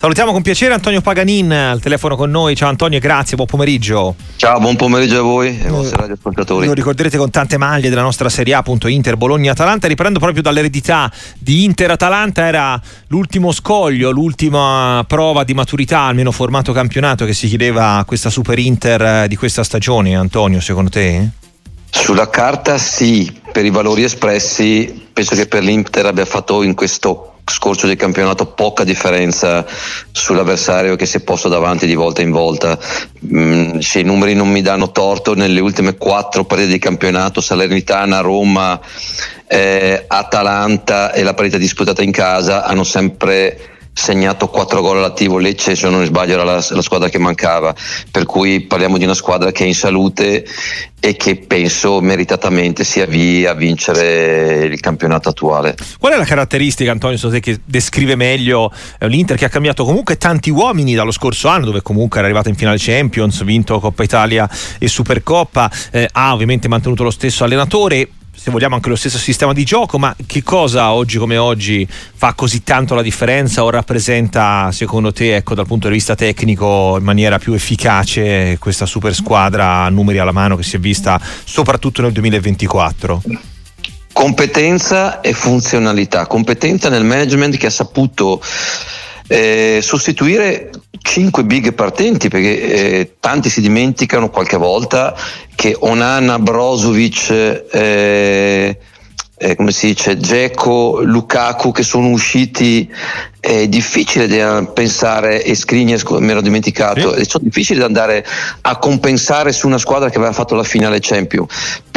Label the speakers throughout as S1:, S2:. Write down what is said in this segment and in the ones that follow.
S1: Salutiamo con piacere Antonio Paganin al telefono con noi. Ciao Antonio, grazie, buon pomeriggio.
S2: Ciao, buon pomeriggio a voi e ai vostri radioascoltatori.
S1: Lo ricorderete con tante maglie della nostra Serie A, appunto Inter, Bologna, Atalanta. Riprendo proprio dall'eredità di Inter-Atalanta, era l'ultimo scoglio, l'ultima prova di maturità, almeno formato campionato, che si chiedeva a questa Super Inter di questa stagione, Antonio, secondo te?
S2: Sulla carta sì, per i valori espressi penso che per l'Inter abbia fatto in questo scorcio del campionato poca differenza sull'avversario che si è posto davanti di volta in volta. Mm, se i numeri non mi danno torto, nelle ultime quattro partite di campionato, Salernitana, Roma, eh, Atalanta e la partita disputata in casa hanno sempre segnato 4 gol all'attivo Lecce se non sbaglio era la, la, squadra che mancava. Per cui parliamo di una squadra che è in salute e che penso meritatamente si avvii a vincere il campionato attuale.
S1: Qual è la caratteristica Antonio so te che descrive meglio eh, l'Inter che ha cambiato comunque tanti uomini dallo scorso anno dove comunque era arrivato in finale Champions vinto Coppa Italia e Supercoppa eh, ha ovviamente mantenuto lo stesso allenatore se vogliamo anche lo stesso sistema di gioco, ma che cosa oggi come oggi fa così tanto la differenza o rappresenta secondo te ecco, dal punto di vista tecnico in maniera più efficace questa super squadra a numeri alla mano che si è vista soprattutto nel 2024?
S2: Competenza e funzionalità, competenza nel management che ha saputo eh, sostituire cinque big partenti perché eh, tanti si dimenticano qualche volta che Onana, Brozovic, eh, eh, come si dice, Dzeko, Lukaku che sono usciti è difficile da pensare e Skriniar mi ero dimenticato sì. è difficile da andare a compensare su una squadra che aveva fatto la finale Champion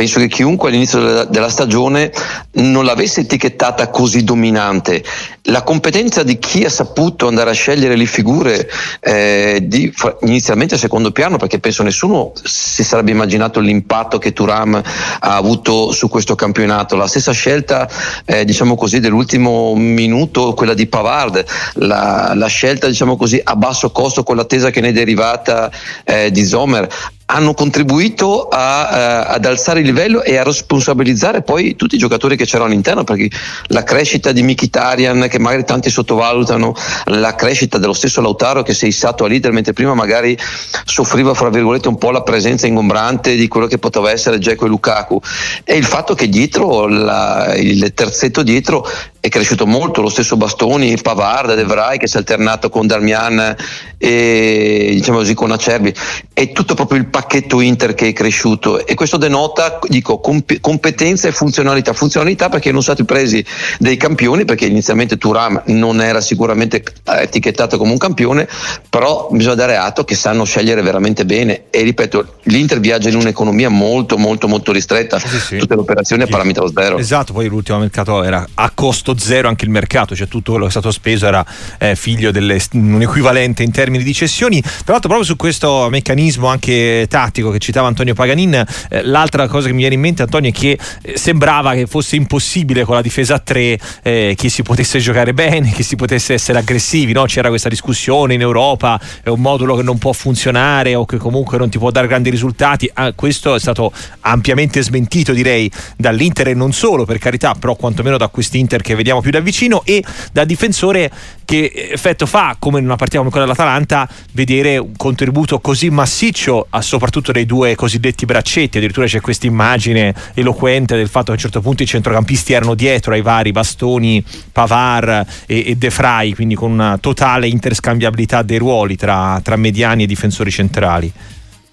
S2: penso che chiunque all'inizio della, della stagione non l'avesse etichettata così dominante. La competenza di chi ha saputo andare a scegliere le figure eh, di, inizialmente a secondo piano perché penso nessuno si sarebbe immaginato l'impatto che Turam ha avuto su questo campionato. La stessa scelta eh, diciamo così dell'ultimo minuto quella di Pavard la, la scelta diciamo così a basso costo con l'attesa che ne è derivata eh, di Zomer hanno contribuito a, uh, ad alzare il livello e a responsabilizzare poi tutti i giocatori che c'erano all'interno perché la crescita di Mikitarian che magari tanti sottovalutano la crescita dello stesso Lautaro che si è issato a leader mentre prima magari soffriva fra virgolette un po' la presenza ingombrante di quello che poteva essere Dzeko e Lukaku. E il fatto che dietro la, il terzetto dietro è cresciuto molto lo stesso Bastoni, Pavard, De Vrij che si è alternato con Darmian e diciamo così con Acerbi. È tutto proprio il pacchetto Inter che è cresciuto. E questo denota dico comp- competenza e funzionalità. Funzionalità perché non sono stati presi dei campioni perché inizialmente Turam non era sicuramente etichettato come un campione però bisogna dare atto che sanno scegliere veramente bene. E ripeto l'Inter viaggia in un'economia molto molto molto ristretta. Sì, sì. tutte le operazioni a parametro zero.
S1: Esatto poi l'ultimo mercato era a costo zero anche il mercato cioè tutto quello che è stato speso era eh, figlio di un equivalente in termini di cessioni tra l'altro proprio su questo meccanismo meccanismo anche tattico che citava Antonio Paganin. Eh, l'altra cosa che mi viene in mente, Antonio, è che eh, sembrava che fosse impossibile con la difesa a tre eh, che si potesse giocare bene, che si potesse essere aggressivi. No? C'era questa discussione in Europa, è un modulo che non può funzionare o che comunque non ti può dare grandi risultati. Ah, questo è stato ampiamente smentito, direi, dall'Inter e non solo, per carità, però quantomeno da quest'Inter che vediamo più da vicino e da difensore che effetto fa, come in una partita come quella dell'Atalanta, vedere un contributo così massiccio massiccio a soprattutto dei due cosiddetti braccetti, addirittura c'è questa immagine eloquente del fatto che a un certo punto i centrocampisti erano dietro ai vari bastoni Pavar e, e De Frey, quindi con una totale interscambiabilità dei ruoli tra, tra mediani e difensori centrali.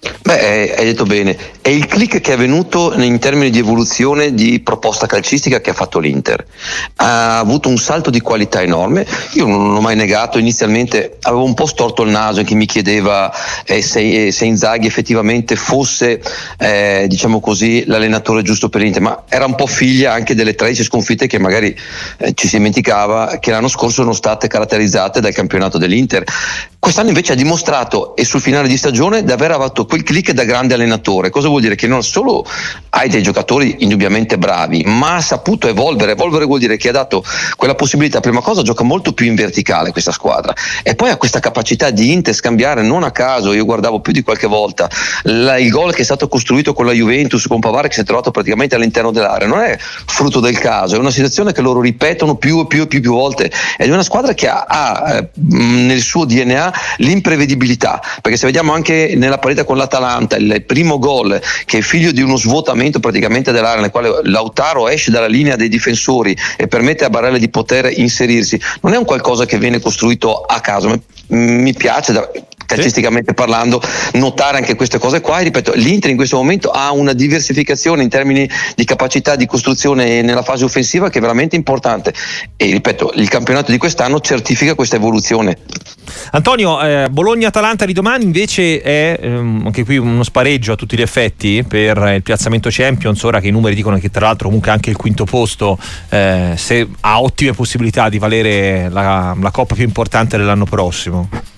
S2: Beh, hai detto bene, è il click che è avvenuto in termini di evoluzione di proposta calcistica che ha fatto l'Inter. Ha avuto un salto di qualità enorme, io non l'ho mai negato, inizialmente avevo un po' storto il naso in chi mi chiedeva eh, se, eh, se, Inzaghi effettivamente fosse, eh, diciamo così, l'allenatore giusto per l'Inter, ma era un po' figlia anche delle 13 sconfitte che magari eh, ci si dimenticava che l'anno scorso sono state caratterizzate dal campionato dell'Inter. Quest'anno invece ha dimostrato e sul finale di stagione di aver avuto quel click da grande allenatore. Cosa vuol dire? Che non solo hai dei giocatori indubbiamente bravi, ma ha saputo evolvere. Evolvere vuol dire che ha dato quella possibilità, prima cosa gioca molto più in verticale questa squadra e poi ha questa capacità di interscambiare non a caso, io guardavo più di qualche volta, la, il gol che è stato costruito con la Juventus, con Pavare che si è trovato praticamente all'interno dell'area, non è frutto del caso, è una situazione che loro ripetono più e più e più, più volte. È di una squadra che ha, ha eh, nel suo DNA l'imprevedibilità, perché se vediamo anche nella partita con l'Atalanta, il primo gol che è figlio di uno svuotamento praticamente dell'area nel quale Lautaro esce dalla linea dei difensori e permette a Barella di poter inserirsi, non è un qualcosa che viene costruito a caso, mi piace calcisticamente parlando, notare anche queste cose qua. E ripeto, l'Inter in questo momento ha una diversificazione in termini di capacità di costruzione nella fase offensiva che è veramente importante. E ripeto, il campionato di quest'anno certifica questa evoluzione.
S1: Antonio, eh, Bologna-Atalanta di domani invece è ehm, anche qui uno spareggio a tutti gli effetti per il piazzamento Champions, ora che i numeri dicono che tra l'altro comunque anche il quinto posto eh, se, ha ottime possibilità di valere la, la coppa più importante dell'anno prossimo.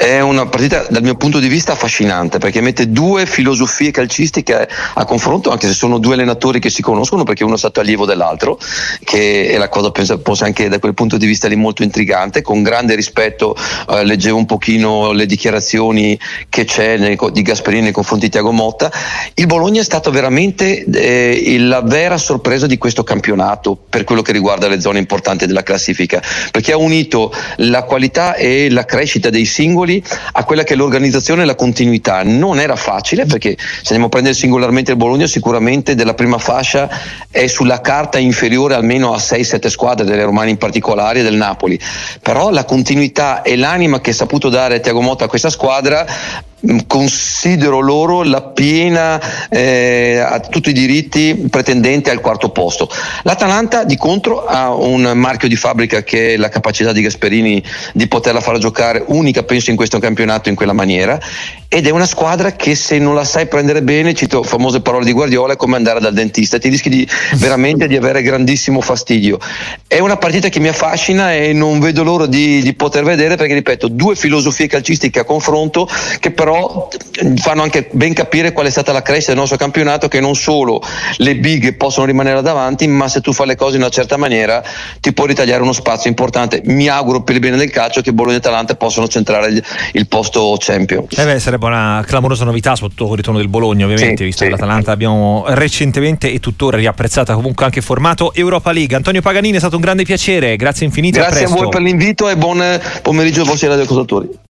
S2: È una partita dal mio punto di vista affascinante perché mette due filosofie calcistiche a confronto, anche se sono due allenatori che si conoscono perché uno è stato allievo dell'altro, che è la cosa penso fosse anche da quel punto di vista lì molto intrigante. Con grande rispetto eh, leggevo un pochino le dichiarazioni che c'è nei, di Gasperini nei confronti di Tiago Motta. Il Bologna è stato veramente eh, la vera sorpresa di questo campionato per quello che riguarda le zone importanti della classifica, perché ha unito la qualità e la crescita dei singoli singoli a quella che è l'organizzazione e la continuità. Non era facile perché se andiamo a prendere singolarmente il Bologna sicuramente della prima fascia è sulla carta inferiore almeno a 6-7 squadre, delle romane in particolare e del Napoli. Però la continuità e l'anima che ha saputo dare Tiago Motta a questa squadra considero loro la piena eh, a tutti i diritti pretendente al quarto posto. L'Atalanta di contro ha un marchio di fabbrica che è la capacità di Gasperini di poterla far giocare unica penso in questo campionato in quella maniera ed è una squadra che se non la sai prendere bene, cito famose parole di Guardiola, è come andare dal dentista, ti rischi di, veramente di avere grandissimo fastidio. È una partita che mi affascina e non vedo l'ora di, di poter vedere perché ripeto, due filosofie calcistiche a confronto che però fanno anche ben capire qual è stata la crescita del nostro campionato che non solo le big possono rimanere davanti ma se tu fai le cose in una certa maniera ti puoi ritagliare uno spazio importante. Mi auguro per il bene del calcio che Bologna e Atalanta possano centrare il, il posto champion
S1: eh beh, una clamorosa novità sotto il ritorno del Bologna ovviamente sì, visto sì. che l'Atalanta abbiamo recentemente e tuttora riapprezzata comunque anche formato Europa League. Antonio Paganini è stato un grande piacere grazie infinite
S2: grazie a, a voi per l'invito e buon pomeriggio ai vostri radioascoltatori